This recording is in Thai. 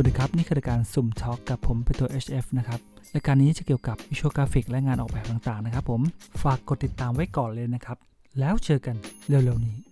วัสดีครับ นี่คือรายการสุ่มทอล์กกับผมเป็นตัว HF นะครับรายการนี้จะเกี่ยวกับวิชวลกราฟิกและงานออกแบบต่างๆนะครับผมฝากกดติดตามไว้ก่อนเลยนะครับ แล้วเจอกันเร็วๆนี้